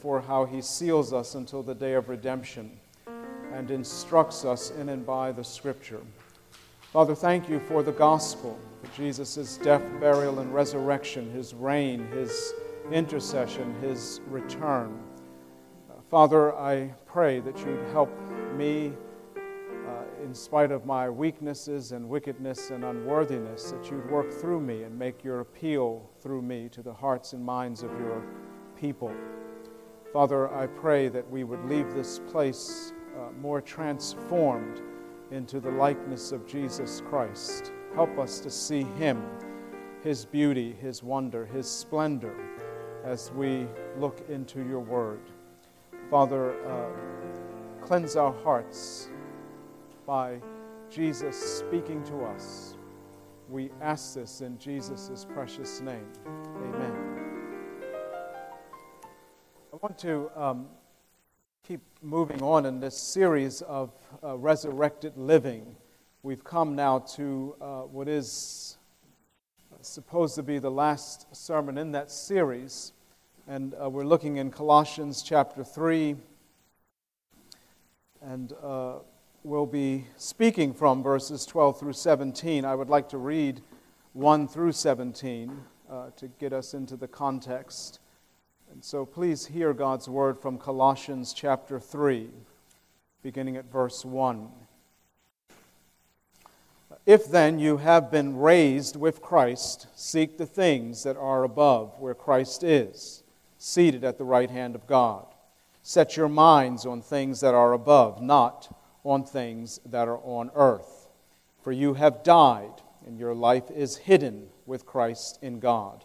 for how he seals us until the day of redemption and instructs us in and by the Scripture. Father, thank you for the gospel, for Jesus' death, burial, and resurrection, his reign, his intercession, his return. Father, I pray that you'd help me, uh, in spite of my weaknesses and wickedness and unworthiness, that you'd work through me and make your appeal through me to the hearts and minds of your people. Father, I pray that we would leave this place uh, more transformed into the likeness of Jesus Christ. Help us to see Him, His beauty, His wonder, His splendor as we look into your word. Father, uh, cleanse our hearts by Jesus speaking to us. We ask this in Jesus' precious name. Amen. I want to um, keep moving on in this series of uh, resurrected living. We've come now to uh, what is supposed to be the last sermon in that series, and uh, we're looking in Colossians chapter 3, and uh, we'll be speaking from verses 12 through 17. I would like to read 1 through 17 uh, to get us into the context. And so please hear God's word from Colossians chapter 3, beginning at verse 1. If then you have been raised with Christ, seek the things that are above, where Christ is, seated at the right hand of God. Set your minds on things that are above, not on things that are on earth. For you have died, and your life is hidden with Christ in God.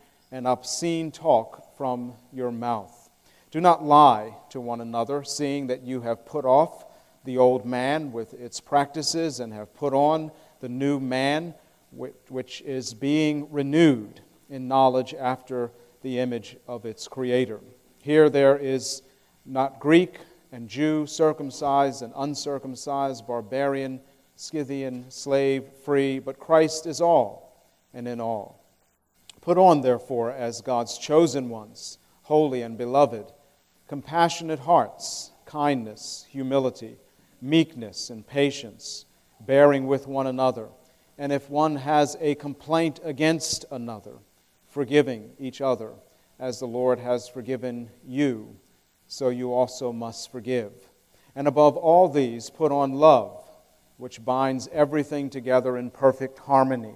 and obscene talk from your mouth. Do not lie to one another, seeing that you have put off the old man with its practices and have put on the new man, which is being renewed in knowledge after the image of its creator. Here there is not Greek and Jew, circumcised and uncircumcised, barbarian, Scythian, slave, free, but Christ is all and in all. Put on, therefore, as God's chosen ones, holy and beloved, compassionate hearts, kindness, humility, meekness, and patience, bearing with one another. And if one has a complaint against another, forgiving each other, as the Lord has forgiven you, so you also must forgive. And above all these, put on love, which binds everything together in perfect harmony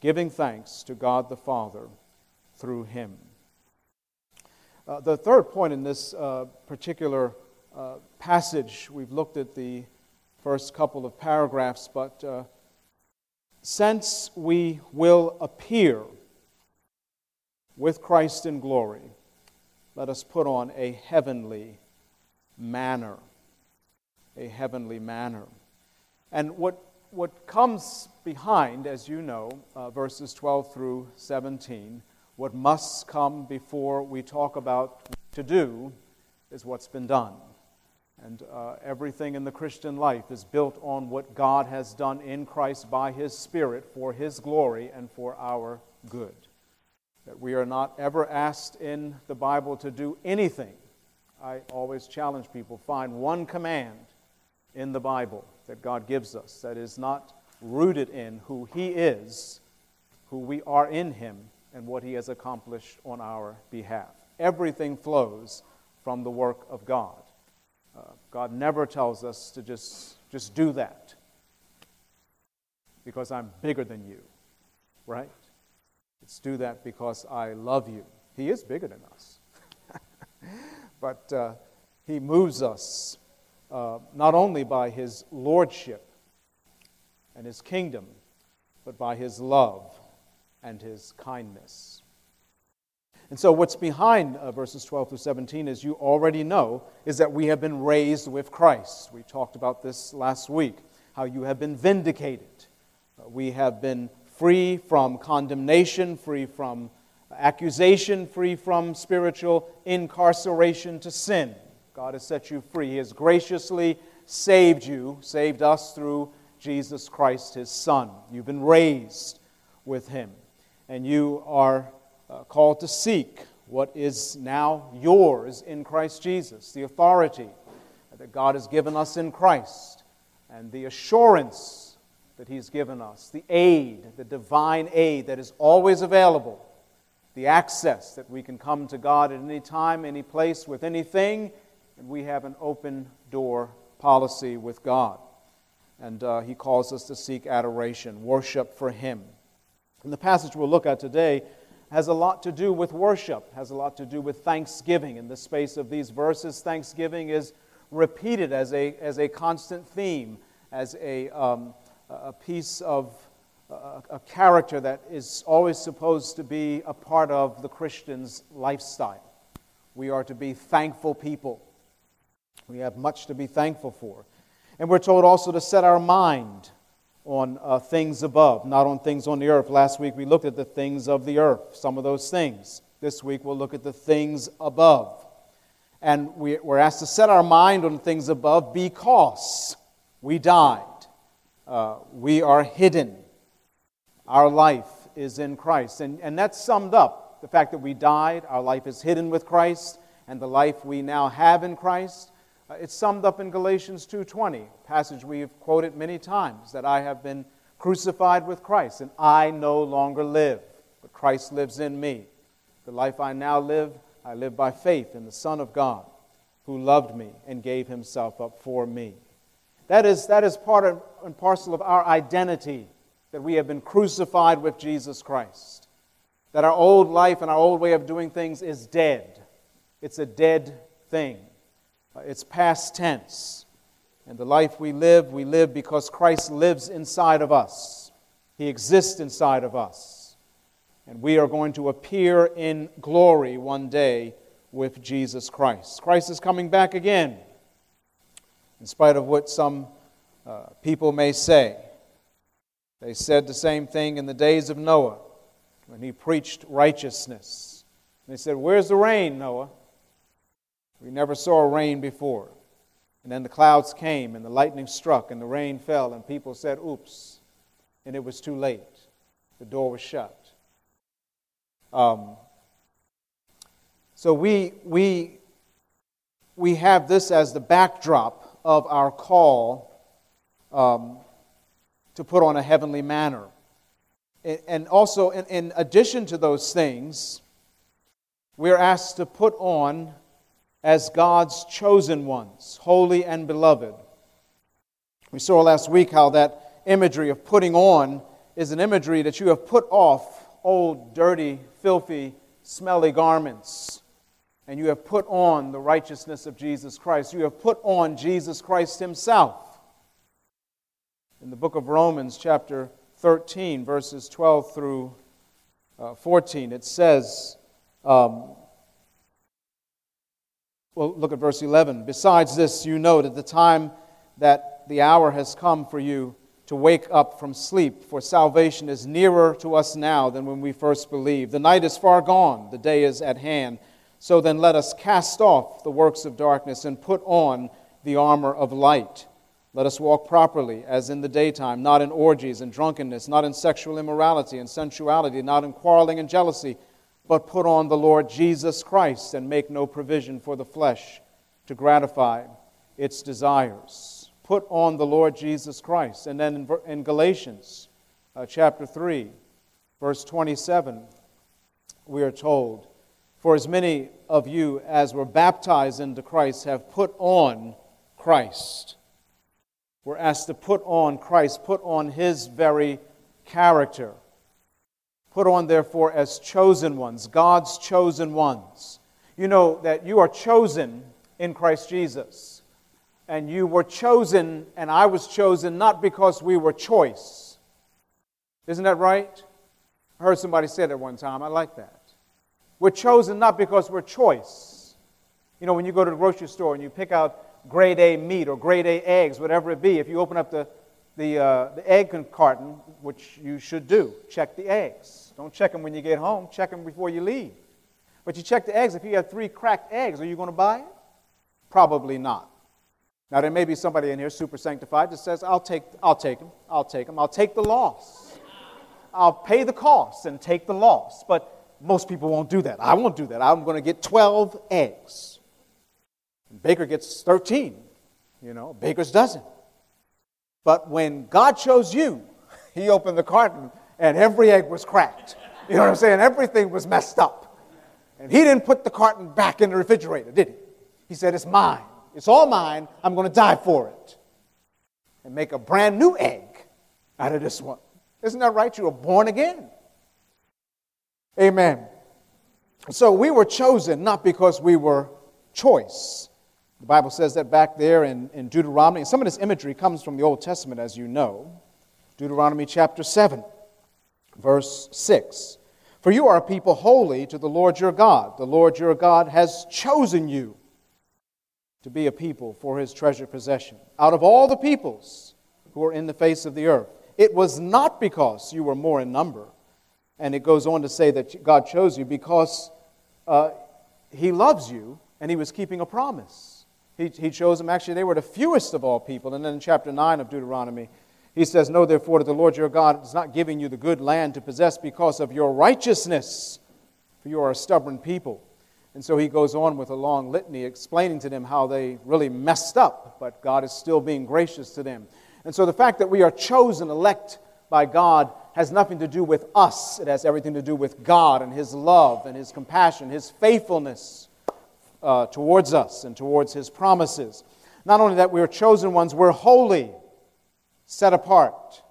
giving thanks to God the Father through him. Uh, the third point in this uh, particular uh, passage, we've looked at the first couple of paragraphs, but uh, since we will appear with Christ in glory, let us put on a heavenly manner. A heavenly manner. And what what comes behind, as you know, uh, verses 12 through 17, what must come before we talk about to do is what's been done. And uh, everything in the Christian life is built on what God has done in Christ by His Spirit for His glory and for our good. That we are not ever asked in the Bible to do anything. I always challenge people find one command in the Bible that God gives us that is not rooted in who He is, who we are in Him, and what He has accomplished on our behalf. Everything flows from the work of God. Uh, God never tells us to just, just do that because I'm bigger than you, right? It's do that because I love you. He is bigger than us. but uh, He moves us uh, not only by His lordship and His kingdom, but by His love and His kindness. And so, what's behind uh, verses 12 through 17, as you already know, is that we have been raised with Christ. We talked about this last week, how you have been vindicated. Uh, we have been free from condemnation, free from accusation, free from spiritual incarceration to sin. God has set you free. He has graciously saved you, saved us through Jesus Christ, his Son. You've been raised with him, and you are uh, called to seek what is now yours in Christ Jesus the authority that God has given us in Christ, and the assurance that He's given us, the aid, the divine aid that is always available, the access that we can come to God at any time, any place, with anything, and we have an open door policy with God. And uh, He calls us to seek adoration, worship for Him. And the passage we'll look at today has a lot to do with worship, has a lot to do with thanksgiving. In the space of these verses, thanksgiving is repeated as a, as a constant theme, as a, um, a piece of a, a character that is always supposed to be a part of the Christian's lifestyle. We are to be thankful people. We have much to be thankful for. And we're told also to set our mind on uh, things above, not on things on the earth. Last week we looked at the things of the earth, some of those things. This week we'll look at the things above. And we, we're asked to set our mind on things above because we died. Uh, we are hidden. Our life is in Christ. And, and that's summed up the fact that we died, our life is hidden with Christ, and the life we now have in Christ uh, it's summed up in Galatians 2:20, passage we've quoted many times that I have been crucified with Christ and I no longer live, but Christ lives in me. The life I now live, I live by faith in the Son of God who loved me and gave himself up for me. That is, that is part and parcel of our identity that we have been crucified with Jesus Christ. That our old life and our old way of doing things is dead. It's a dead thing. Uh, it's past tense. And the life we live, we live because Christ lives inside of us. He exists inside of us. And we are going to appear in glory one day with Jesus Christ. Christ is coming back again, in spite of what some uh, people may say. They said the same thing in the days of Noah when he preached righteousness. They said, Where's the rain, Noah? We never saw rain before. And then the clouds came, and the lightning struck, and the rain fell, and people said, Oops. And it was too late. The door was shut. Um, so we, we, we have this as the backdrop of our call um, to put on a heavenly manner. And also, in, in addition to those things, we're asked to put on as God's chosen ones, holy and beloved. We saw last week how that imagery of putting on is an imagery that you have put off old, dirty, filthy, smelly garments, and you have put on the righteousness of Jesus Christ. You have put on Jesus Christ Himself. In the book of Romans, chapter 13, verses 12 through uh, 14, it says, um, well, look at verse 11. Besides this, you know that the time that the hour has come for you to wake up from sleep, for salvation is nearer to us now than when we first believed. The night is far gone, the day is at hand. So then let us cast off the works of darkness and put on the armor of light. Let us walk properly as in the daytime, not in orgies and drunkenness, not in sexual immorality and sensuality, not in quarreling and jealousy but put on the Lord Jesus Christ and make no provision for the flesh to gratify its desires. Put on the Lord Jesus Christ. And then in, Galatians uh, chapter 3, verse 27, we are told For as many of you as were baptized into Christ have put on Christ. We're asked to put on Christ, put on his very character. Put on, therefore, as chosen ones, God's chosen ones. You know that you are chosen in Christ Jesus. And you were chosen, and I was chosen not because we were choice. Isn't that right? I heard somebody say that one time. I like that. We're chosen not because we're choice. You know, when you go to the grocery store and you pick out grade A meat or grade A eggs, whatever it be, if you open up the, the, uh, the egg carton, which you should do, check the eggs. Don't check them when you get home, check them before you leave. But you check the eggs. If you have three cracked eggs, are you going to buy it? Probably not. Now, there may be somebody in here super sanctified that says, I'll take, I'll take them, I'll take them, I'll take the loss. I'll pay the cost and take the loss. But most people won't do that. I won't do that. I'm going to get 12 eggs. Baker gets 13. You know, Baker's dozen. But when God chose you, He opened the carton and every egg was cracked. You know what I'm saying? Everything was messed up. And He didn't put the carton back in the refrigerator, did He? He said, It's mine. It's all mine. I'm going to die for it. And make a brand new egg out of this one. Isn't that right? You were born again. Amen. So we were chosen not because we were choice. The Bible says that back there in, in Deuteronomy. And some of this imagery comes from the Old Testament, as you know. Deuteronomy chapter 7, verse 6. For you are a people holy to the Lord your God. The Lord your God has chosen you to be a people for his treasured possession out of all the peoples who are in the face of the earth. It was not because you were more in number and it goes on to say that God chose you because uh, He loves you and He was keeping a promise. He, he chose them. Actually, they were the fewest of all people. And then in chapter 9 of Deuteronomy, he says, Know therefore that the Lord your God is not giving you the good land to possess because of your righteousness, for you are a stubborn people. And so he goes on with a long litany explaining to them how they really messed up, but God is still being gracious to them. And so the fact that we are chosen, elect by God, has nothing to do with us. It has everything to do with God and His love and His compassion, His faithfulness uh, towards us and towards His promises. Not only that, we are chosen ones, we're holy, set apart.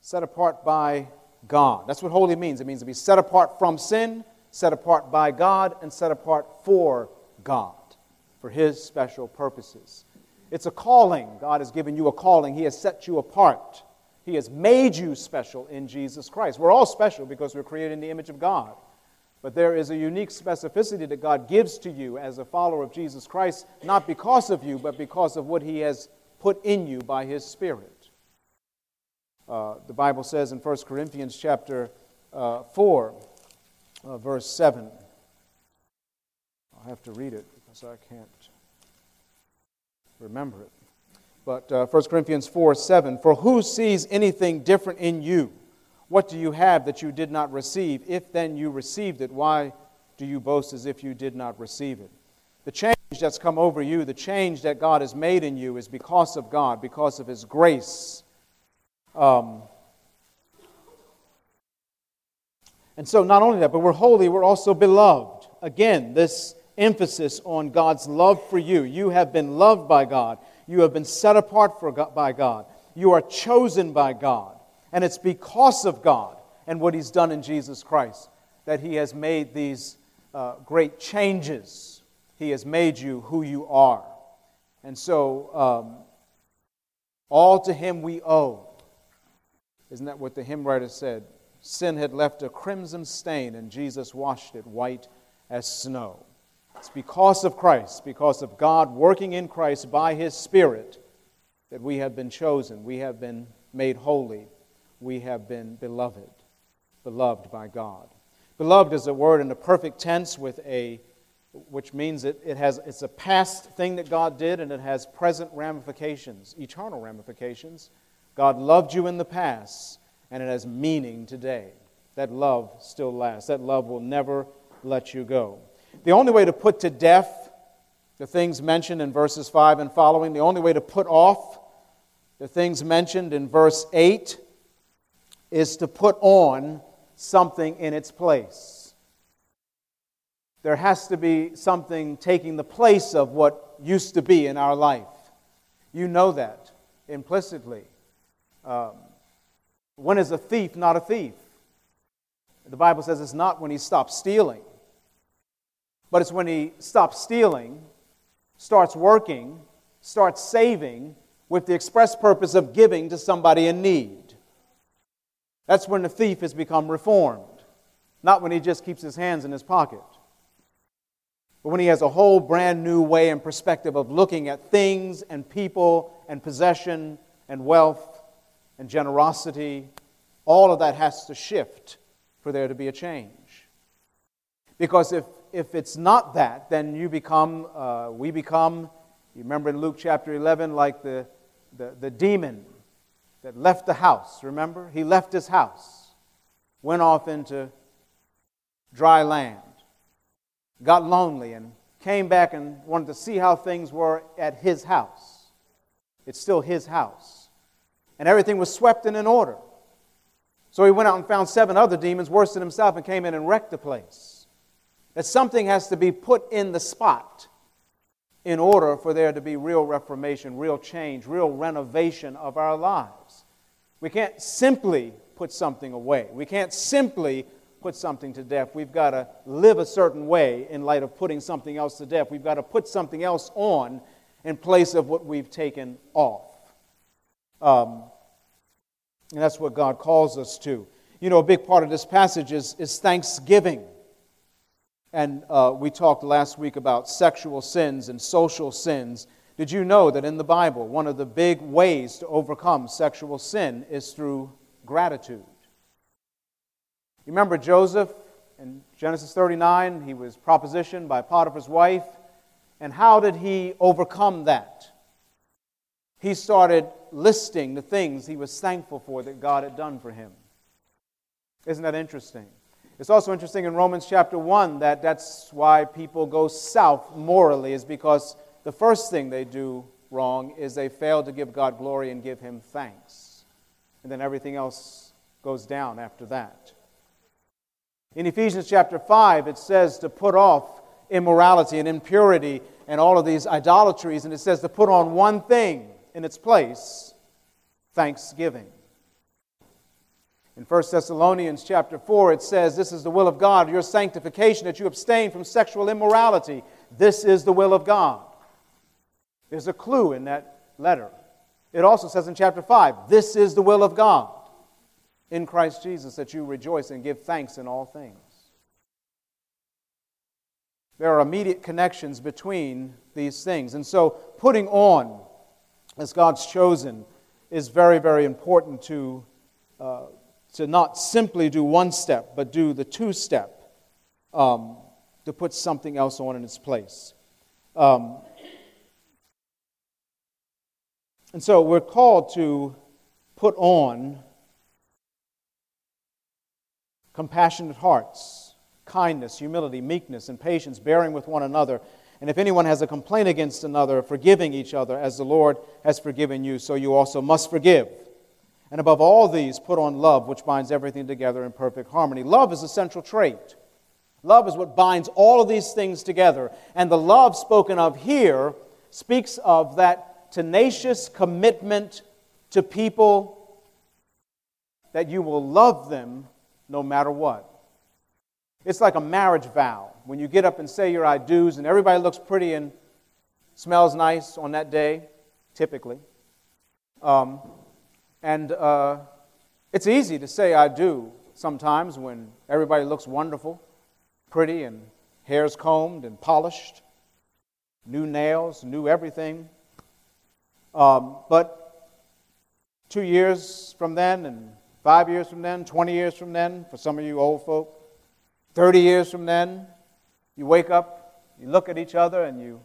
Set apart by God. That's what holy means. It means to be set apart from sin, set apart by God, and set apart for God, for His special purposes. It's a calling. God has given you a calling, He has set you apart. He has made you special in Jesus Christ. We're all special because we're created in the image of God. But there is a unique specificity that God gives to you as a follower of Jesus Christ, not because of you, but because of what He has put in you by His Spirit. Uh, the Bible says in 1 Corinthians chapter uh, 4, uh, verse 7. I'll have to read it because I can't remember it. But uh, 1 Corinthians 4 7, for who sees anything different in you? What do you have that you did not receive? If then you received it, why do you boast as if you did not receive it? The change that's come over you, the change that God has made in you, is because of God, because of His grace. Um, and so, not only that, but we're holy, we're also beloved. Again, this emphasis on God's love for you. You have been loved by God. You have been set apart for God, by God. You are chosen by God. And it's because of God and what He's done in Jesus Christ that He has made these uh, great changes. He has made you who you are. And so, um, all to Him we owe. Isn't that what the hymn writer said? Sin had left a crimson stain, and Jesus washed it white as snow. It's because of Christ, because of God working in Christ by His Spirit, that we have been chosen, we have been made holy, we have been beloved, beloved by God. Beloved is a word in the perfect tense with a which means it, it has it's a past thing that God did and it has present ramifications, eternal ramifications. God loved you in the past and it has meaning today. That love still lasts. That love will never let you go. The only way to put to death the things mentioned in verses 5 and following, the only way to put off the things mentioned in verse 8 is to put on something in its place. there has to be something taking the place of what used to be in our life. You know that implicitly. Um, when is a thief not a thief? The Bible says it's not when he stops stealing, but it's when he stops stealing, starts working, starts saving with the express purpose of giving to somebody in need. That's when the thief has become reformed, not when he just keeps his hands in his pocket. But when he has a whole brand new way and perspective of looking at things and people and possession and wealth and generosity, all of that has to shift for there to be a change. Because if, if it's not that, then you become, uh, we become, you remember in Luke chapter 11, like the, the, the demon that left the house, remember? He left his house, went off into dry land, got lonely, and came back and wanted to see how things were at his house. It's still his house. And everything was swept and in order. So he went out and found seven other demons worse than himself and came in and wrecked the place. That something has to be put in the spot in order for there to be real reformation, real change, real renovation of our lives. We can't simply put something away. We can't simply put something to death. We've got to live a certain way in light of putting something else to death. We've got to put something else on in place of what we've taken off. Um, and that's what God calls us to. You know, a big part of this passage is, is thanksgiving. And uh, we talked last week about sexual sins and social sins. Did you know that in the Bible, one of the big ways to overcome sexual sin is through gratitude? You remember Joseph in Genesis 39? He was propositioned by Potiphar's wife. And how did he overcome that? He started listing the things he was thankful for that God had done for him. Isn't that interesting? It's also interesting in Romans chapter 1 that that's why people go south morally, is because the first thing they do wrong is they fail to give God glory and give him thanks. And then everything else goes down after that. In Ephesians chapter 5, it says to put off immorality and impurity and all of these idolatries, and it says to put on one thing in its place thanksgiving. In 1 Thessalonians chapter 4, it says, This is the will of God, your sanctification, that you abstain from sexual immorality. This is the will of God. There's a clue in that letter. It also says in chapter 5, This is the will of God in Christ Jesus, that you rejoice and give thanks in all things. There are immediate connections between these things. And so, putting on as God's chosen is very, very important to, uh, to not simply do one step, but do the two step um, to put something else on in its place. Um, and so we're called to put on compassionate hearts, kindness, humility, meekness, and patience, bearing with one another and if anyone has a complaint against another, forgiving each other as the Lord has forgiven you, so you also must forgive. And above all these, put on love, which binds everything together in perfect harmony. Love is a central trait. Love is what binds all of these things together. And the love spoken of here speaks of that tenacious commitment to people that you will love them no matter what. It's like a marriage vow. When you get up and say your I do's, and everybody looks pretty and smells nice on that day, typically. Um, and uh, it's easy to say I do sometimes when everybody looks wonderful, pretty, and hair's combed and polished, new nails, new everything. Um, but two years from then, and five years from then, 20 years from then, for some of you old folk, 30 years from then, you wake up, you look at each other, and you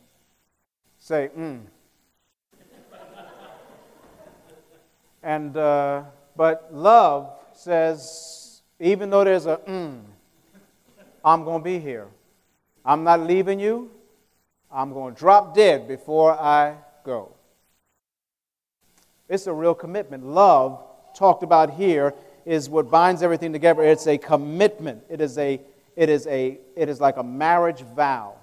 say, mm. And, uh, but love says, even though there's a mm, I'm going to be here. I'm not leaving you. I'm going to drop dead before I go. It's a real commitment. Love, talked about here, is what binds everything together. It's a commitment. It is a It is, a, it is like a marriage vow,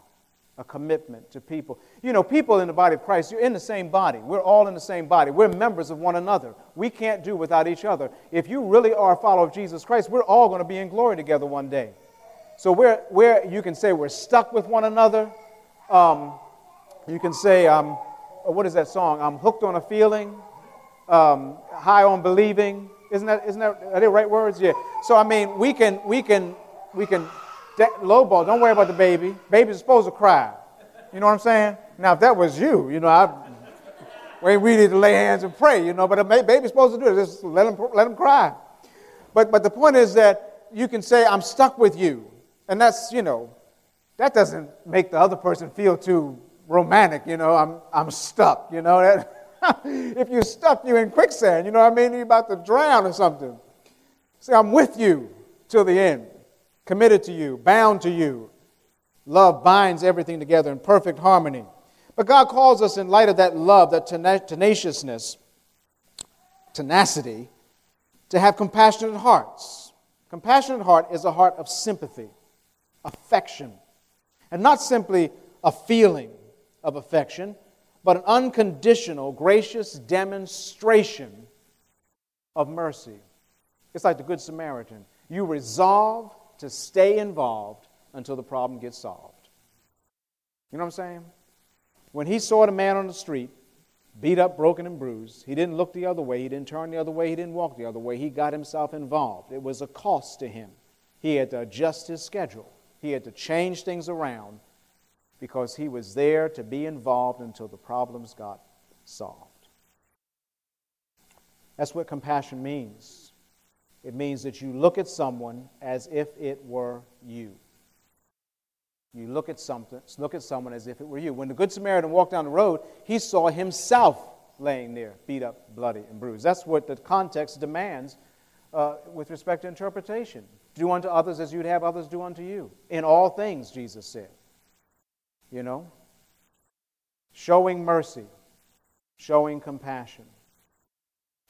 a commitment to people. You know, people in the body of Christ, you're in the same body. We're all in the same body. We're members of one another. We can't do without each other. If you really are a follower of Jesus Christ, we're all going to be in glory together one day. So we're, we're you can say we're stuck with one another. Um, you can say, um, what is that song? I'm hooked on a feeling, um, high on believing. Isn't that, isn't that, are they right words? Yeah. So, I mean, we can, we can, we can, ball, don't worry about the baby. Baby's supposed to cry. You know what I'm saying? Now, if that was you, you know, I, we need to lay hands and pray, you know, but a baby's supposed to do it. Just let him, let him cry. But, but the point is that you can say, I'm stuck with you. And that's, you know, that doesn't make the other person feel too romantic, you know, I'm, I'm stuck, you know. That, if you're stuck, you're in quicksand. You know what I mean? You're about to drown or something. Say, I'm with you till the end, committed to you, bound to you. Love binds everything together in perfect harmony. But God calls us, in light of that love, that tenaciousness, tenacity, to have compassionate hearts. Compassionate heart is a heart of sympathy, affection, and not simply a feeling of affection, but an unconditional, gracious demonstration of mercy. It's like the Good Samaritan. You resolve to stay involved until the problem gets solved. You know what I'm saying? When he saw the man on the street, beat up, broken, and bruised, he didn't look the other way, he didn't turn the other way, he didn't walk the other way. He got himself involved. It was a cost to him. He had to adjust his schedule, he had to change things around because he was there to be involved until the problems got solved. That's what compassion means. It means that you look at someone as if it were you. You look at something, look at someone as if it were you. When the Good Samaritan walked down the road, he saw himself laying there, beat up, bloody, and bruised. That's what the context demands uh, with respect to interpretation. Do unto others as you'd have others do unto you. In all things, Jesus said you know? Showing mercy, showing compassion.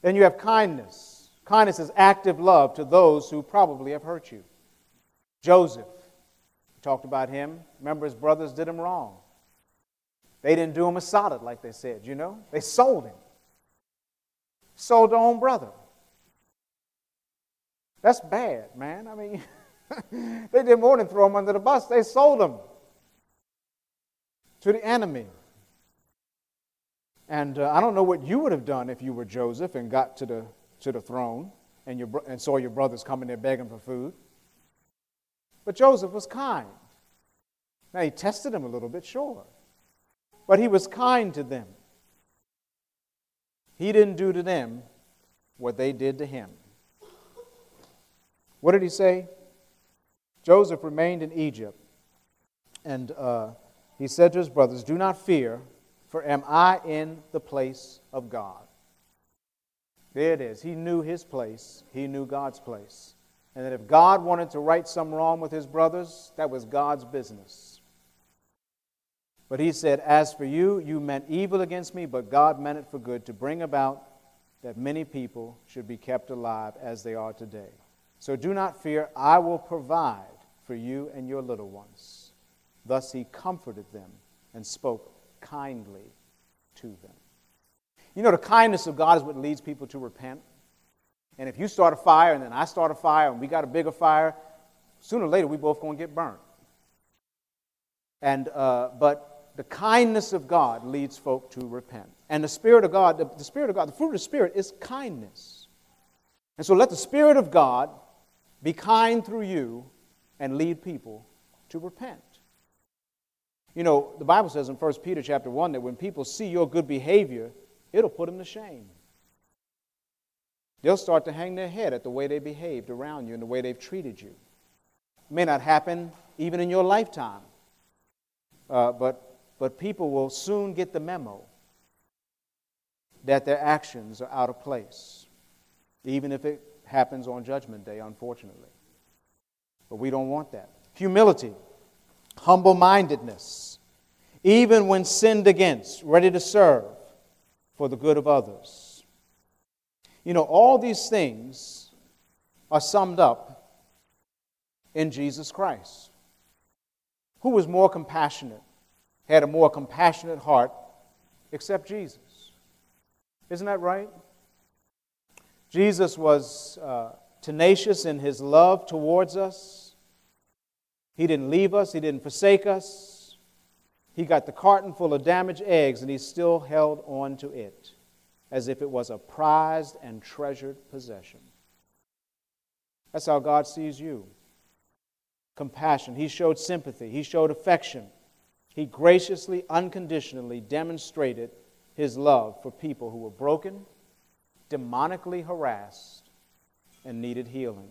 Then you have kindness. Kindness is active love to those who probably have hurt you. Joseph, we talked about him. Remember, his brothers did him wrong. They didn't do him a solid, like they said, you know? They sold him. Sold their own brother. That's bad, man. I mean, they did more than throw him under the bus, they sold him to the enemy. And uh, I don't know what you would have done if you were Joseph and got to the, to the throne and, your, and saw your brothers coming there begging for food. But Joseph was kind. Now, he tested them a little bit, sure. But he was kind to them. He didn't do to them what they did to him. What did he say? Joseph remained in Egypt and uh, he said to his brothers, Do not fear, for am I in the place of God? There it is. He knew his place, he knew God's place. And that if God wanted to right some wrong with his brothers, that was God's business. But he said, As for you, you meant evil against me, but God meant it for good to bring about that many people should be kept alive as they are today. So do not fear, I will provide for you and your little ones. Thus he comforted them and spoke kindly to them. You know, the kindness of God is what leads people to repent. And if you start a fire and then I start a fire and we got a bigger fire, sooner or later we both going to get burned. And, uh, but the kindness of God leads folk to repent. And the Spirit of God, the, the Spirit of God, the fruit of the Spirit is kindness. And so let the Spirit of God be kind through you and lead people to repent. You know, the Bible says in 1 Peter chapter 1 that when people see your good behavior, it'll put them to shame. They'll start to hang their head at the way they behaved around you and the way they've treated you. It may not happen even in your lifetime, uh, but, but people will soon get the memo that their actions are out of place, even if it happens on Judgment Day, unfortunately. But we don't want that. Humility humble mindedness, even when sinned against, ready to serve for the good of others. You know, all these things are summed up in Jesus Christ. Who was more compassionate, had a more compassionate heart, except Jesus? Isn't that right? Jesus was uh, tenacious in his love towards us. He didn't leave us, he didn't forsake us. He got the carton full of damaged eggs and he still held on to it as if it was a prized and treasured possession. That's how God sees you. Compassion. He showed sympathy. He showed affection. He graciously, unconditionally demonstrated his love for people who were broken, demonically harassed, and needed healing.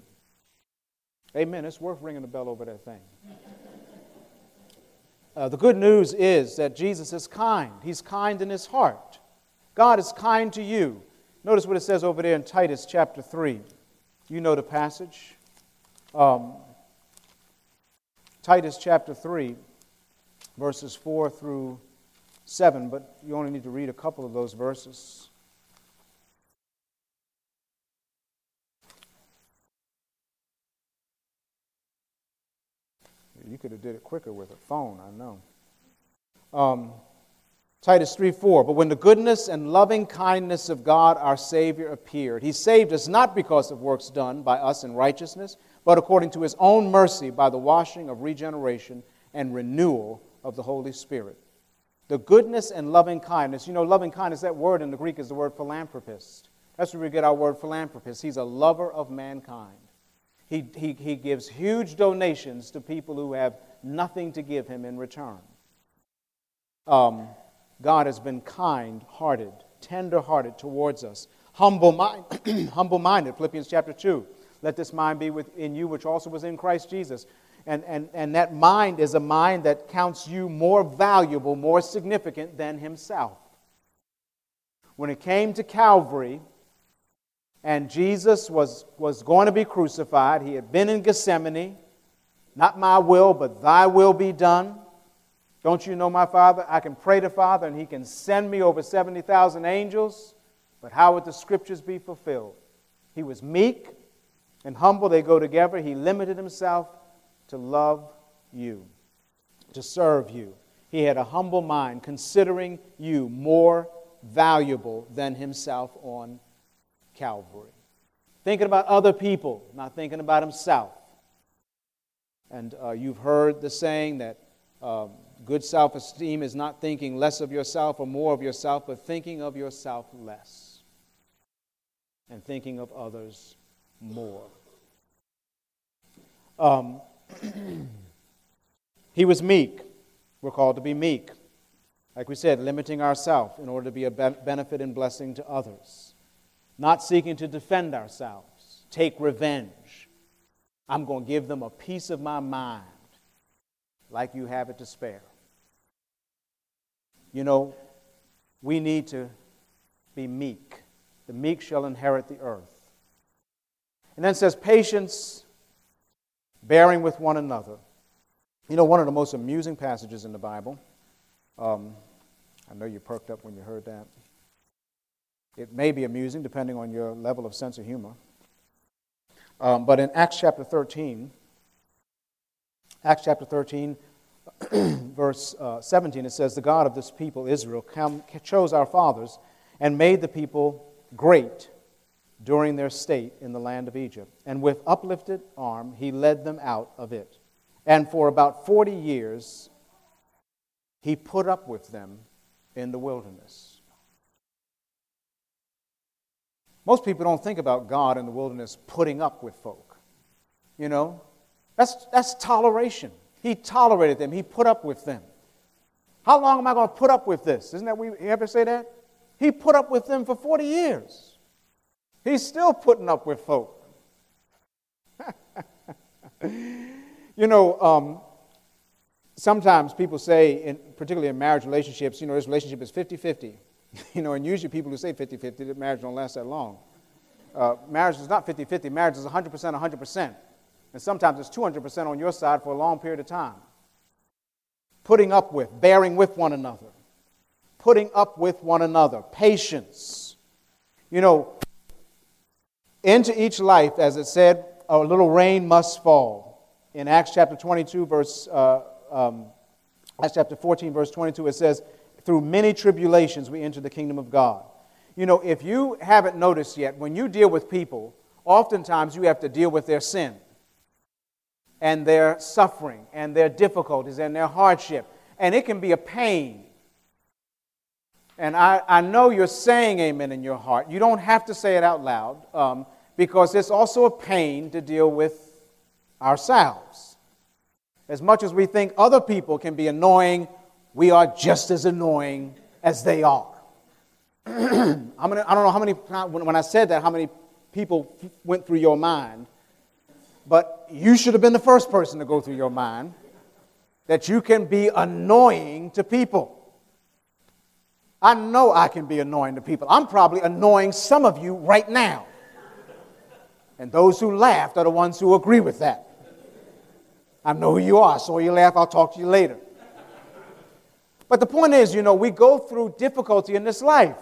Amen. It's worth ringing the bell over that thing. Uh, the good news is that Jesus is kind. He's kind in his heart. God is kind to you. Notice what it says over there in Titus chapter 3. You know the passage. Um, Titus chapter 3, verses 4 through 7, but you only need to read a couple of those verses. You could have did it quicker with a phone, I know. Um, Titus 3 4. But when the goodness and loving kindness of God our Savior appeared, He saved us not because of works done by us in righteousness, but according to His own mercy by the washing of regeneration and renewal of the Holy Spirit. The goodness and loving kindness. You know, loving kindness, that word in the Greek is the word philanthropist. That's where we get our word philanthropist. He's a lover of mankind. He, he, he gives huge donations to people who have nothing to give him in return. Um, God has been kind hearted, tender hearted towards us, humble minded. Philippians chapter 2. Let this mind be within you, which also was in Christ Jesus. And, and, and that mind is a mind that counts you more valuable, more significant than himself. When it came to Calvary, and Jesus was, was going to be crucified, he had been in Gethsemane. Not my will, but thy will be done. Don't you know my Father? I can pray to Father and He can send me over 70,000 angels, but how would the scriptures be fulfilled? He was meek and humble, they go together. He limited Himself to love you, to serve you. He had a humble mind, considering you more valuable than Himself on Calvary. Thinking about other people, not thinking about Himself. And uh, you've heard the saying that. Um, Good self esteem is not thinking less of yourself or more of yourself, but thinking of yourself less and thinking of others more. Um, he was meek. We're called to be meek. Like we said, limiting ourselves in order to be a benefit and blessing to others. Not seeking to defend ourselves, take revenge. I'm going to give them a piece of my mind like you have it to spare. You know, we need to be meek. The meek shall inherit the earth. And then says, patience, bearing with one another. You know, one of the most amusing passages in the Bible. Um, I know you perked up when you heard that. It may be amusing depending on your level of sense of humor. Um, but in Acts chapter 13, Acts chapter 13, verse uh, 17, it says, The God of this people, Israel, chose our fathers and made the people great during their state in the land of Egypt. And with uplifted arm, he led them out of it. And for about 40 years, he put up with them in the wilderness. Most people don't think about God in the wilderness putting up with folk. You know, that's, that's toleration. He tolerated them, He put up with them. How long am I going to put up with this? Isn't that we ever say that? He put up with them for 40 years. He's still putting up with folk. you know, um, sometimes people say, in, particularly in marriage relationships, you know, this relationship is 50 50. you know, and usually people who say 50 50, that marriage don't last that long. Uh, marriage is not 50 50, marriage is 100% 100%. And sometimes it's 200% on your side for a long period of time. Putting up with, bearing with one another, putting up with one another, patience. You know, into each life, as it said, a little rain must fall. in Acts chapter 22, verse, uh, um, Acts chapter 14, verse 22, it says, Through many tribulations we enter the kingdom of God. You know, if you haven't noticed yet, when you deal with people, oftentimes you have to deal with their sin and their suffering and their difficulties and their hardship. And it can be a pain. And I, I know you're saying amen in your heart. You don't have to say it out loud um, because it's also a pain to deal with ourselves. As much as we think other people can be annoying, we are just as annoying as they are. gonna, I don't know how many, when I said that, how many people went through your mind, but you should have been the first person to go through your mind that you can be annoying to people. I know I can be annoying to people. I'm probably annoying some of you right now. And those who laughed are the ones who agree with that. I know who you are. So you laugh, I'll talk to you later. But the point is, you know, we go through difficulty in this life.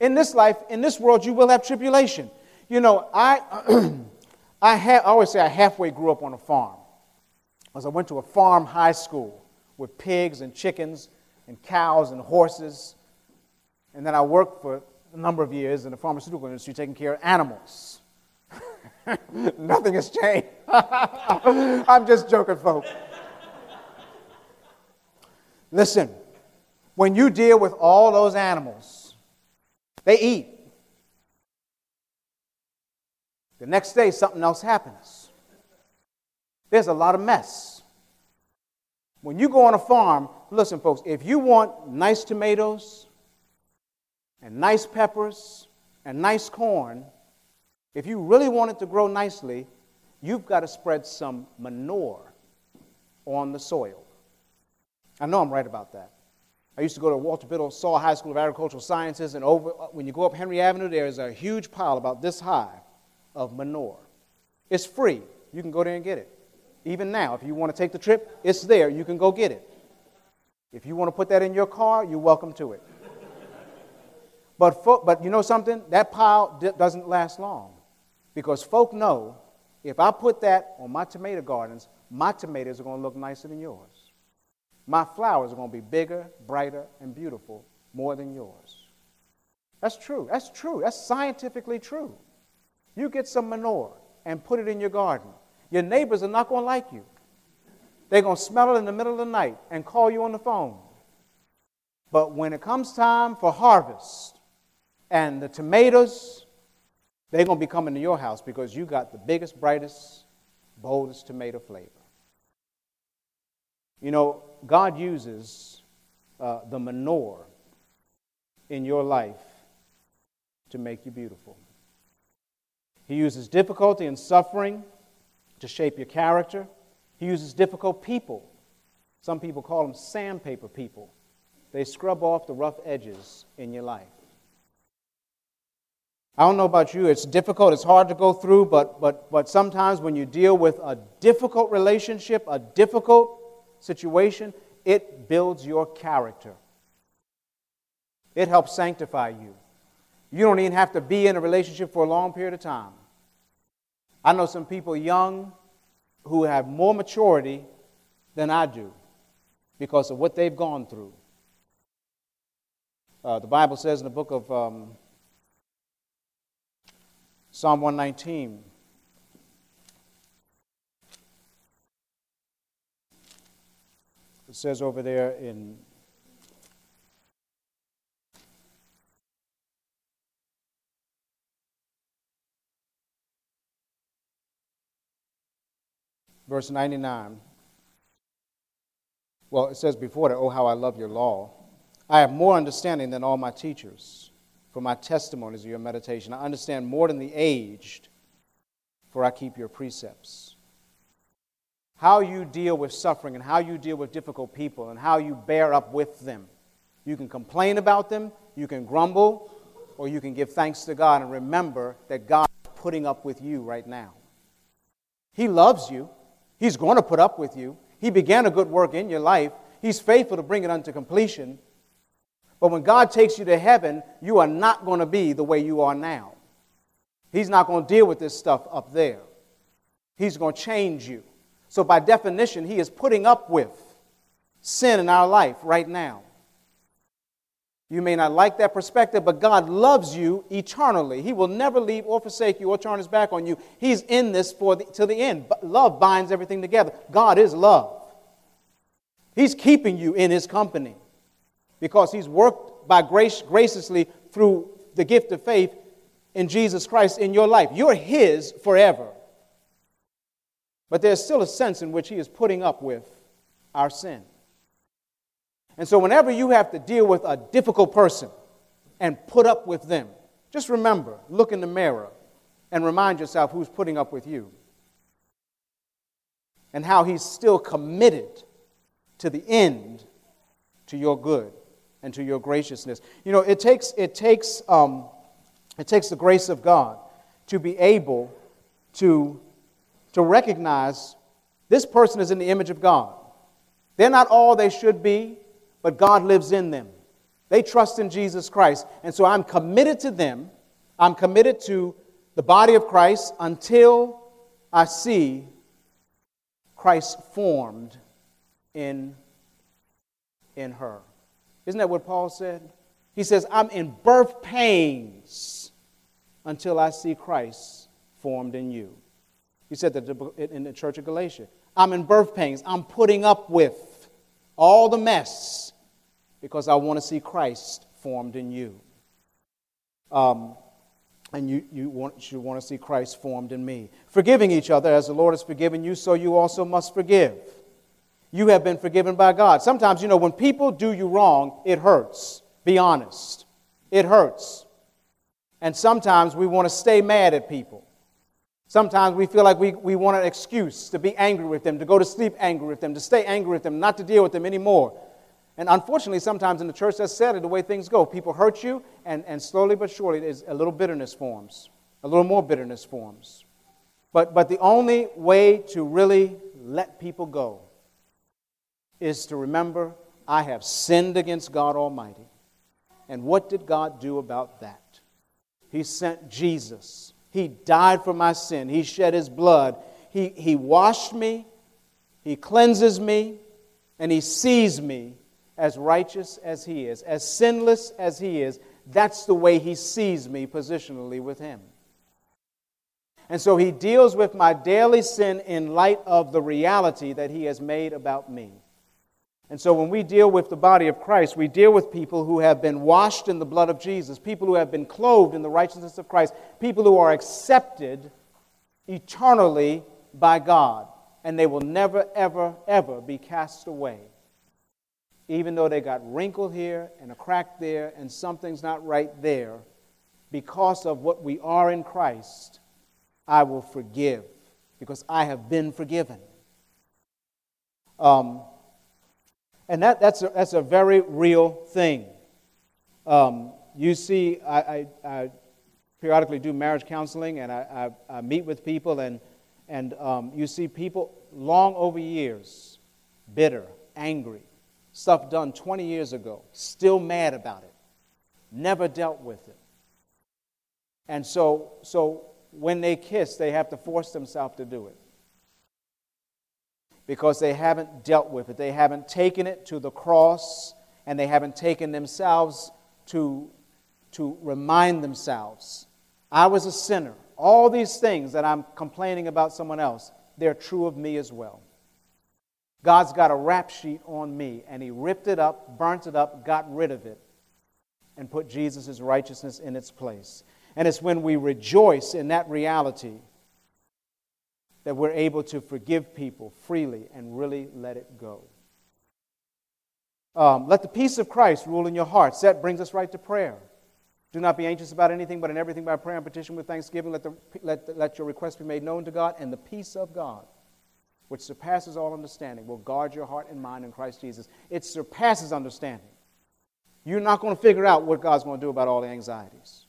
In this life, in this world, you will have tribulation. You know, I, I, ha- I always say I halfway grew up on a farm. As I went to a farm high school with pigs and chickens and cows and horses. And then I worked for a number of years in the pharmaceutical industry taking care of animals. Nothing has changed. I'm just joking, folks. Listen, when you deal with all those animals, they eat. The next day, something else happens. There's a lot of mess. When you go on a farm, listen, folks, if you want nice tomatoes and nice peppers and nice corn, if you really want it to grow nicely, you've got to spread some manure on the soil. I know I'm right about that. I used to go to Walter Biddle Saul High School of Agricultural Sciences, and over uh, when you go up Henry Avenue, there is a huge pile about this high of manure. It's free. You can go there and get it. Even now, if you want to take the trip, it's there. You can go get it. If you want to put that in your car, you're welcome to it. but, but you know something? That pile d- doesn't last long. Because folk know if I put that on my tomato gardens, my tomatoes are going to look nicer than yours. My flowers are going to be bigger, brighter, and beautiful more than yours. That's true. That's true. That's scientifically true. You get some manure and put it in your garden. Your neighbors are not going to like you. They're going to smell it in the middle of the night and call you on the phone. But when it comes time for harvest and the tomatoes they're going to be coming to your house because you got the biggest, brightest, boldest tomato flavor. You know, God uses uh, the manure in your life to make you beautiful. He uses difficulty and suffering to shape your character. He uses difficult people. Some people call them sandpaper people. They scrub off the rough edges in your life. I don't know about you, it's difficult, it's hard to go through, but, but, but sometimes when you deal with a difficult relationship, a difficult situation, it builds your character. It helps sanctify you. You don't even have to be in a relationship for a long period of time. I know some people young who have more maturity than I do because of what they've gone through. Uh, the Bible says in the book of um, Psalm 119. It says over there in verse 99. Well, it says before that, Oh, how I love your law. I have more understanding than all my teachers for my testimonies of your meditation. I understand more than the aged, for I keep your precepts. How you deal with suffering and how you deal with difficult people and how you bear up with them. You can complain about them, you can grumble, or you can give thanks to God and remember that God is putting up with you right now. He loves you, He's going to put up with you. He began a good work in your life, He's faithful to bring it unto completion. But when God takes you to heaven, you are not going to be the way you are now. He's not going to deal with this stuff up there. He's going to change you. So, by definition, He is putting up with sin in our life right now. You may not like that perspective, but God loves you eternally. He will never leave or forsake you or turn his back on you. He's in this for the, to the end. But love binds everything together. God is love. He's keeping you in his company because he's worked by grace graciously through the gift of faith in Jesus Christ in your life. You're his forever. But there's still a sense in which he is putting up with our sin. And so, whenever you have to deal with a difficult person and put up with them, just remember, look in the mirror and remind yourself who's putting up with you and how he's still committed to the end to your good and to your graciousness. You know, it takes, it takes, um, it takes the grace of God to be able to, to recognize this person is in the image of God. They're not all they should be but God lives in them. They trust in Jesus Christ. And so I'm committed to them. I'm committed to the body of Christ until I see Christ formed in, in her. Isn't that what Paul said? He says, I'm in birth pains until I see Christ formed in you. He said that in the church of Galatia. I'm in birth pains. I'm putting up with all the mess because I want to see Christ formed in you. Um, and you, you, want, you want to see Christ formed in me. Forgiving each other as the Lord has forgiven you, so you also must forgive. You have been forgiven by God. Sometimes, you know, when people do you wrong, it hurts. Be honest. It hurts. And sometimes we want to stay mad at people. Sometimes we feel like we, we want an excuse to be angry with them, to go to sleep angry with them, to stay angry with them, not to deal with them anymore. And unfortunately, sometimes in the church, that's sadly the way things go. People hurt you, and, and slowly but surely, there's a little bitterness forms, a little more bitterness forms. But, but the only way to really let people go is to remember I have sinned against God Almighty. And what did God do about that? He sent Jesus. He died for my sin. He shed his blood. He, he washed me. He cleanses me. And he sees me as righteous as He is, as sinless as He is, that's the way He sees me positionally with Him. And so He deals with my daily sin in light of the reality that He has made about me. And so when we deal with the body of Christ, we deal with people who have been washed in the blood of Jesus, people who have been clothed in the righteousness of Christ, people who are accepted eternally by God, and they will never, ever, ever be cast away even though they got wrinkled here and a crack there and something's not right there, because of what we are in Christ, I will forgive because I have been forgiven. Um, and that, that's, a, that's a very real thing. Um, you see, I, I, I, periodically do marriage counseling and I, I meet with people, and, and um, you see people long over years bitter, angry, stuff done 20 years ago, still mad about it, never dealt with it. And so, so when they kiss, they have to force themselves to do it because they haven't dealt with it. They haven't taken it to the cross and they haven't taken themselves to, to remind themselves I was a sinner. All these things that I'm complaining about someone else, they're true of me as well. God's got a rap sheet on me, and He ripped it up, burnt it up, got rid of it, and put Jesus' righteousness in its place. And it's when we rejoice in that reality that we're able to forgive people freely and really let it go. Um, let the peace of Christ rule in your hearts. That brings us right to prayer. Do not be anxious about anything, but in everything by prayer and petition with thanksgiving, let, the, let, let your requests be made known to God, and the peace of God which surpasses all understanding, will guard your heart and mind in Christ Jesus. It surpasses understanding. You're not going to figure out what God's going to do about all the anxieties.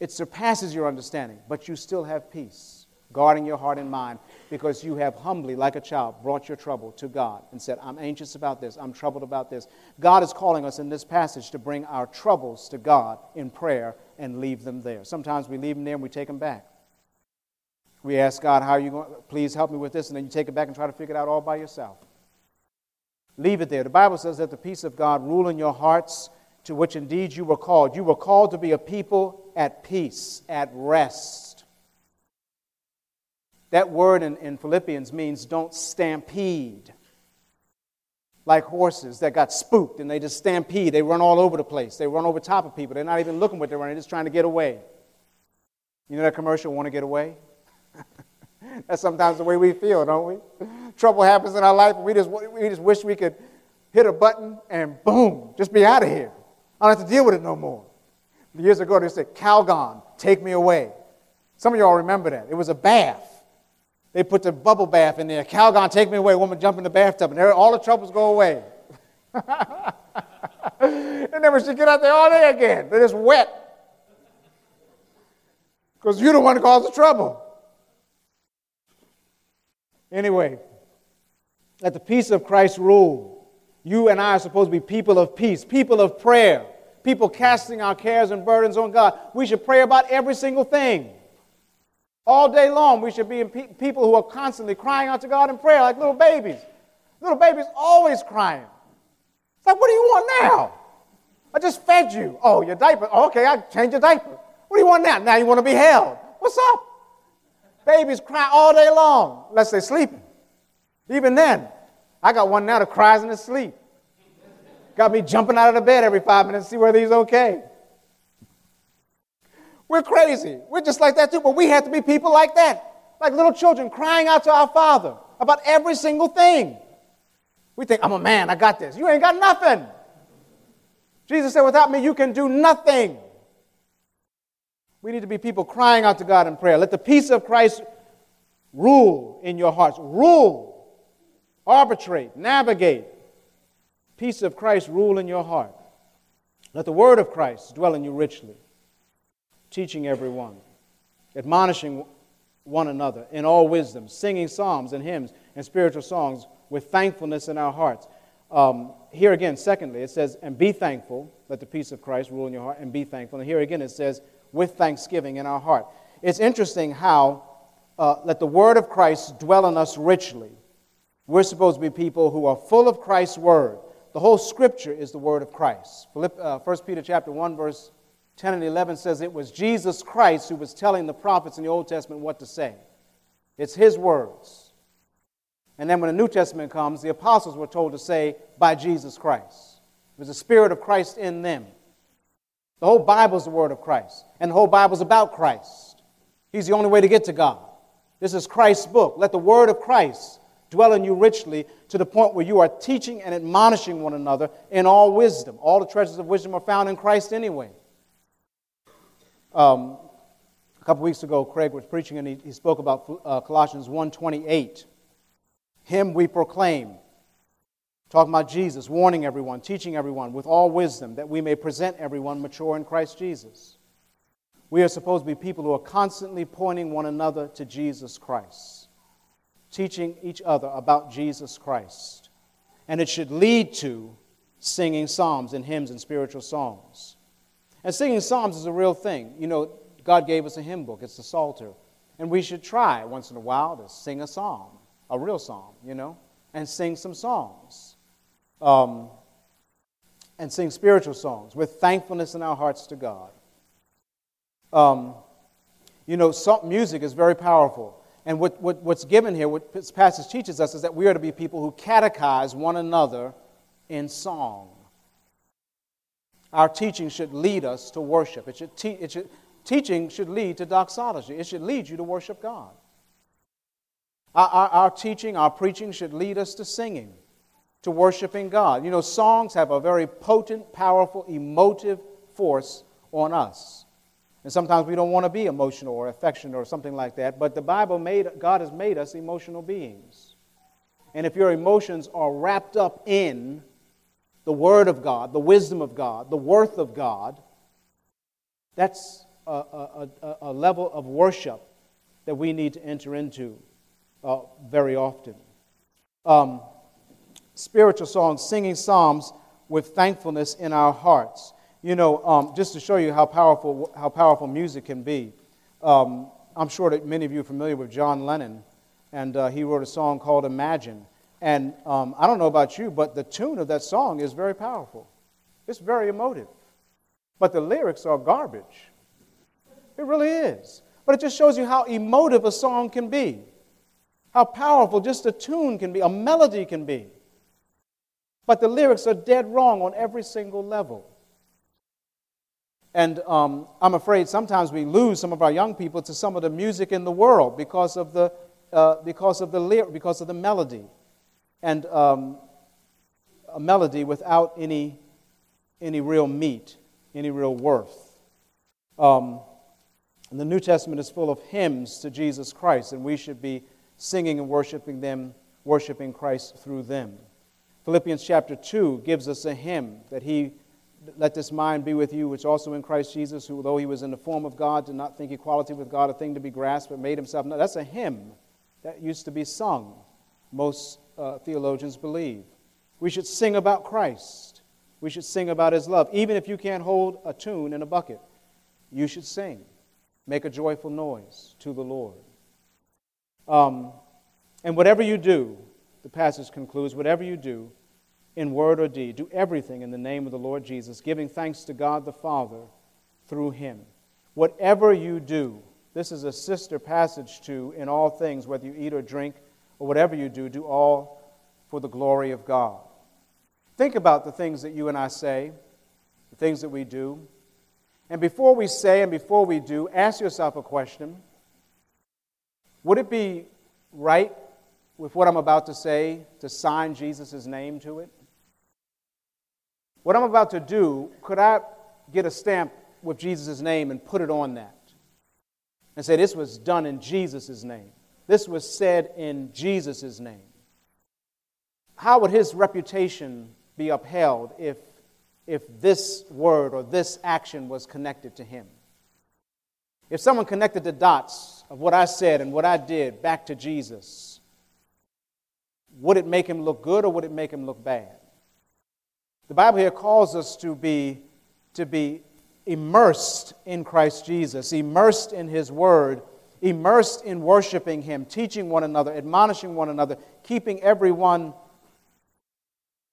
It surpasses your understanding, but you still have peace, guarding your heart and mind, because you have humbly, like a child, brought your trouble to God and said, I'm anxious about this, I'm troubled about this. God is calling us in this passage to bring our troubles to God in prayer and leave them there. Sometimes we leave them there and we take them back. We ask God, how are you going, please help me with this, and then you take it back and try to figure it out all by yourself. Leave it there. The Bible says that the peace of God rule in your hearts, to which indeed you were called. You were called to be a people at peace, at rest. That word in, in Philippians means don't stampede. Like horses that got spooked and they just stampede. They run all over the place. They run over top of people. They're not even looking what they're running, they're just trying to get away. You know that commercial, Want to Get Away? That's sometimes the way we feel, don't we? Trouble happens in our life, and we just, we just wish we could hit a button and boom, just be out of here. I don't have to deal with it no more. Years ago, they said, Calgon, take me away. Some of y'all remember that. It was a bath. They put the bubble bath in there. Calgon, take me away. Woman jump in the bathtub, and all the troubles go away. and never should get out there all day again. They're just wet. Because you don't want to cause the trouble. Anyway, let the peace of Christ rule. You and I are supposed to be people of peace, people of prayer, people casting our cares and burdens on God. We should pray about every single thing. All day long, we should be people who are constantly crying out to God in prayer like little babies. Little babies always crying. It's like, what do you want now? I just fed you. Oh, your diaper. Oh, okay, I changed your diaper. What do you want now? Now you want to be held. What's up? Babies cry all day long unless they're sleeping. Even then, I got one now that cries in his sleep. Got me jumping out of the bed every five minutes to see whether he's okay. We're crazy. We're just like that too, but we have to be people like that. Like little children crying out to our Father about every single thing. We think, I'm a man, I got this. You ain't got nothing. Jesus said, Without me, you can do nothing. We need to be people crying out to God in prayer. Let the peace of Christ rule in your hearts. Rule, arbitrate, navigate. Peace of Christ rule in your heart. Let the word of Christ dwell in you richly, teaching everyone, admonishing one another in all wisdom, singing psalms and hymns and spiritual songs with thankfulness in our hearts. Um, here again, secondly, it says, and be thankful. Let the peace of Christ rule in your heart, and be thankful. And here again, it says, with thanksgiving in our heart. It's interesting how uh, let the word of Christ dwell in us richly. We're supposed to be people who are full of Christ's word. The whole scripture is the word of Christ. Philipp, uh, 1 Peter chapter 1, verse 10 and 11 says it was Jesus Christ who was telling the prophets in the Old Testament what to say. It's his words. And then when the New Testament comes, the apostles were told to say, by Jesus Christ. It was the Spirit of Christ in them. The whole Bible is the Word of Christ, and the whole Bible is about Christ. He's the only way to get to God. This is Christ's book. Let the Word of Christ dwell in you richly to the point where you are teaching and admonishing one another in all wisdom. All the treasures of wisdom are found in Christ anyway. Um, a couple weeks ago, Craig was preaching and he, he spoke about uh, Colossians 1.28. Him we proclaim, Talking about Jesus, warning everyone, teaching everyone with all wisdom that we may present everyone mature in Christ Jesus. We are supposed to be people who are constantly pointing one another to Jesus Christ, teaching each other about Jesus Christ. And it should lead to singing psalms and hymns and spiritual songs. And singing psalms is a real thing. You know, God gave us a hymn book, it's the Psalter. And we should try once in a while to sing a psalm, a real psalm, you know, and sing some songs um, and sing spiritual songs with thankfulness in our hearts to God. Um, you know, music is very powerful. And what, what, what's given here, what this passage teaches us, is that we are to be people who catechize one another in song. Our teaching should lead us to worship. It should, te- it should, teaching should lead to doxology. It should lead you to worship God. Our, our, our teaching, our preaching should lead us to singing to worshiping God. You know, songs have a very potent, powerful, emotive force on us. And sometimes we don't want to be emotional or affectionate or something like that, but the Bible made, God has made us emotional beings. And if your emotions are wrapped up in the Word of God, the wisdom of God, the worth of God, that's a, a, a, a level of worship that we need to enter into uh, very often. Um, spiritual songs, singing psalms with thankfulness in our hearts. You know, um, just to show you how powerful, how powerful music can be, um, I'm sure that many of you are familiar with John Lennon, and uh, he wrote a song called Imagine. And um, I don't know about you, but the tune of that song is very powerful. It's very emotive. But the lyrics are garbage. It really is. But it just shows you how emotive a song can be, how powerful just a tune can be, a melody can be. But the lyrics are dead wrong on every single level. And um, I'm afraid sometimes we lose some of our young people to some of the music in the world because of the, uh, because of the, because of the melody. And um, a melody without any, any real meat, any real worth. Um, and the New Testament is full of hymns to Jesus Christ, and we should be singing and worshiping them, worshiping Christ through them. Philippians chapter 2 gives us a hymn that he let this mind be with you, which also in Christ Jesus, who, though he was in the form of God, did not think equality with God a thing to be grasped, but made himself. No, that's a hymn that used to be sung, most uh, theologians believe. We should sing about Christ. We should sing about his love. Even if you can't hold a tune in a bucket, you should sing. Make a joyful noise to the Lord. Um, and whatever you do, the passage concludes, whatever you do, in word or deed. Do everything in the name of the Lord Jesus, giving thanks to God the Father through him. Whatever you do, this is a sister passage to in all things, whether you eat or drink or whatever you do, do all for the glory of God. Think about the things that you and I say, the things that we do. And before we say and before we do, ask yourself a question Would it be right with what I'm about to say to sign Jesus' name to it? What I'm about to do, could I get a stamp with Jesus' name and put it on that? And say, this was done in Jesus' name. This was said in Jesus' name. How would his reputation be upheld if, if this word or this action was connected to him? If someone connected the dots of what I said and what I did back to Jesus, would it make him look good or would it make him look bad? The Bible here calls us to be, to be immersed in Christ Jesus, immersed in His Word, immersed in worshiping Him, teaching one another, admonishing one another, keeping everyone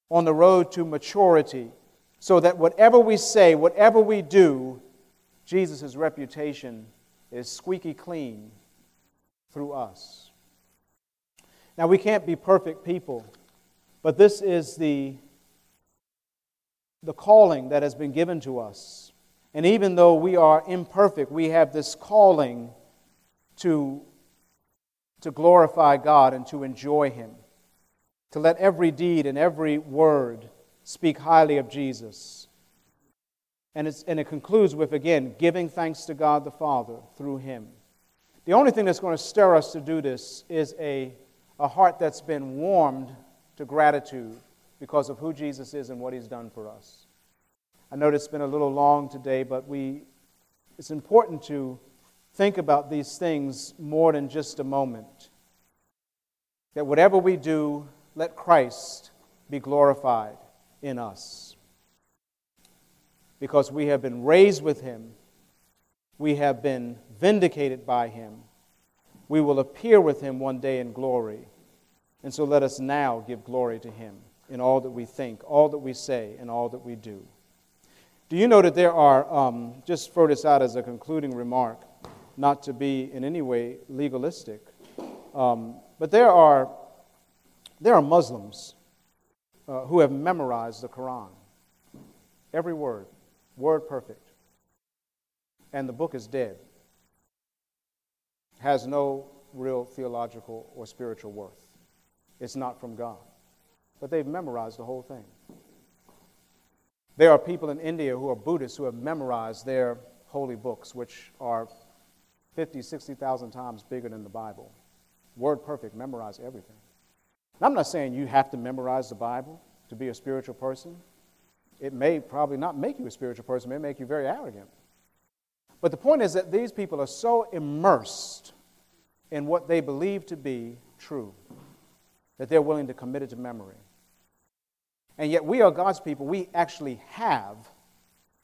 on the road to maturity, so that whatever we say, whatever we do, Jesus' reputation is squeaky clean through us. Now, we can't be perfect people, but this is the the calling that has been given to us. And even though we are imperfect, we have this calling to, to glorify God and to enjoy Him, to let every deed and every word speak highly of Jesus. And, and it concludes with, again, giving thanks to God the Father through Him. The only thing that's going to stir us to do this is a, a heart that's been warmed to gratitude because of who Jesus is and what he's done for us. I know it's been a little long today, but we, it's important to think about these things more than just a moment. That whatever we do, let Christ be glorified in us. Because we have been raised with him, we have been vindicated by him, we will appear with him one day in glory. And so let us now give glory to him in all that we think, all that we say, and all that we do. Do you know that there are, um, just throw this out as a concluding remark, not to be in any way legalistic, um, but there are, there are Muslims uh, who have memorized the Quran. Every word, word perfect. And the book is dead, has no real theological or spiritual worth. It's not from God but they've memorized the whole thing. There are people in India who are Buddhists who have memorized their holy books, which are 50, 60,000 times bigger than the Bible. Word perfect, memorize everything. And I'm not saying you have to memorize the Bible to be a spiritual person. It may probably not make you a spiritual person, it may make you very arrogant. But the point is that these people are so immersed in what they believe to be true that they're willing to commit it to memory. And yet, we are God's people. We actually have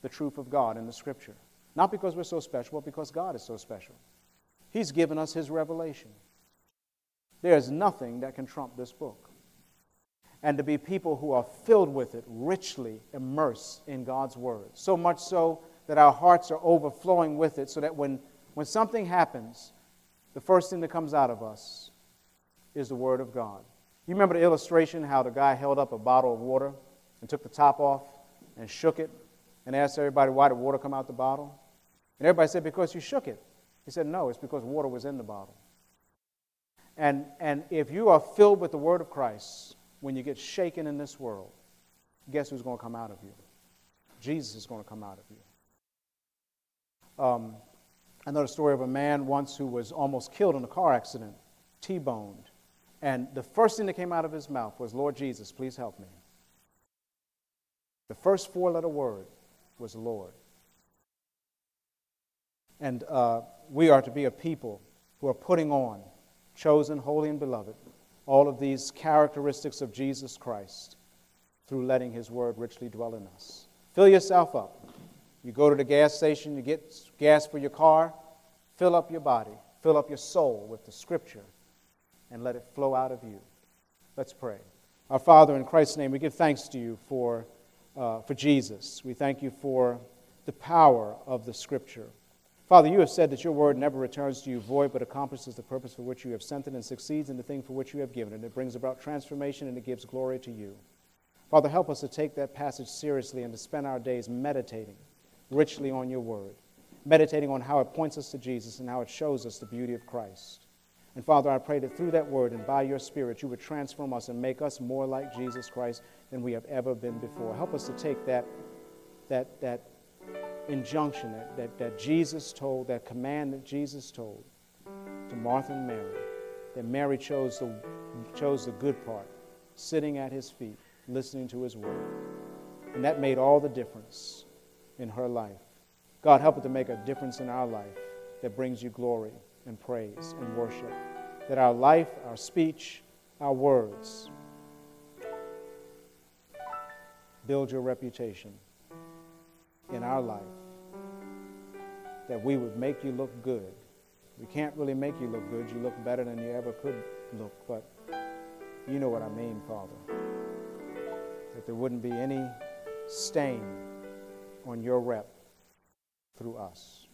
the truth of God in the Scripture. Not because we're so special, but because God is so special. He's given us His revelation. There is nothing that can trump this book. And to be people who are filled with it, richly immersed in God's Word. So much so that our hearts are overflowing with it, so that when, when something happens, the first thing that comes out of us is the Word of God. You remember the illustration how the guy held up a bottle of water and took the top off and shook it and asked everybody why did water come out the bottle? And everybody said, because you shook it. He said, no, it's because water was in the bottle. And, and if you are filled with the Word of Christ, when you get shaken in this world, guess who's going to come out of you? Jesus is going to come out of you. Um, I know the story of a man once who was almost killed in a car accident, T boned. And the first thing that came out of his mouth was, Lord Jesus, please help me. The first four letter word was Lord. And uh, we are to be a people who are putting on, chosen, holy, and beloved, all of these characteristics of Jesus Christ through letting His Word richly dwell in us. Fill yourself up. You go to the gas station, you get gas for your car, fill up your body, fill up your soul with the Scripture, and let it flow out of you. Let's pray. Our Father, in Christ's name, we give thanks to you for, uh, for Jesus. We thank you for the power of the Scripture. Father, you have said that your word never returns to you void, but accomplishes the purpose for which you have sent it and succeeds in the thing for which you have given it. It brings about transformation and it gives glory to you. Father, help us to take that passage seriously and to spend our days meditating richly on your word, meditating on how it points us to Jesus and how it shows us the beauty of Christ. And Father, I pray that through that word and by your Spirit, you would transform us and make us more like Jesus Christ than we have ever been before. Help us to take that, that, that injunction that, that, that Jesus told, that command that Jesus told to Martha and Mary, that Mary chose the, chose the good part, sitting at his feet, listening to his word. And that made all the difference in her life. God, help it to make a difference in our life that brings you glory and praise and worship. That our life, our speech, our words build your reputation in our life that we would make you look good. We can't really make you look good. You look better than you ever could look, but you know what I mean, Father. That there wouldn't be any stain on your rep through us.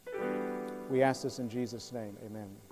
We ask this in Jesus' name. Amen.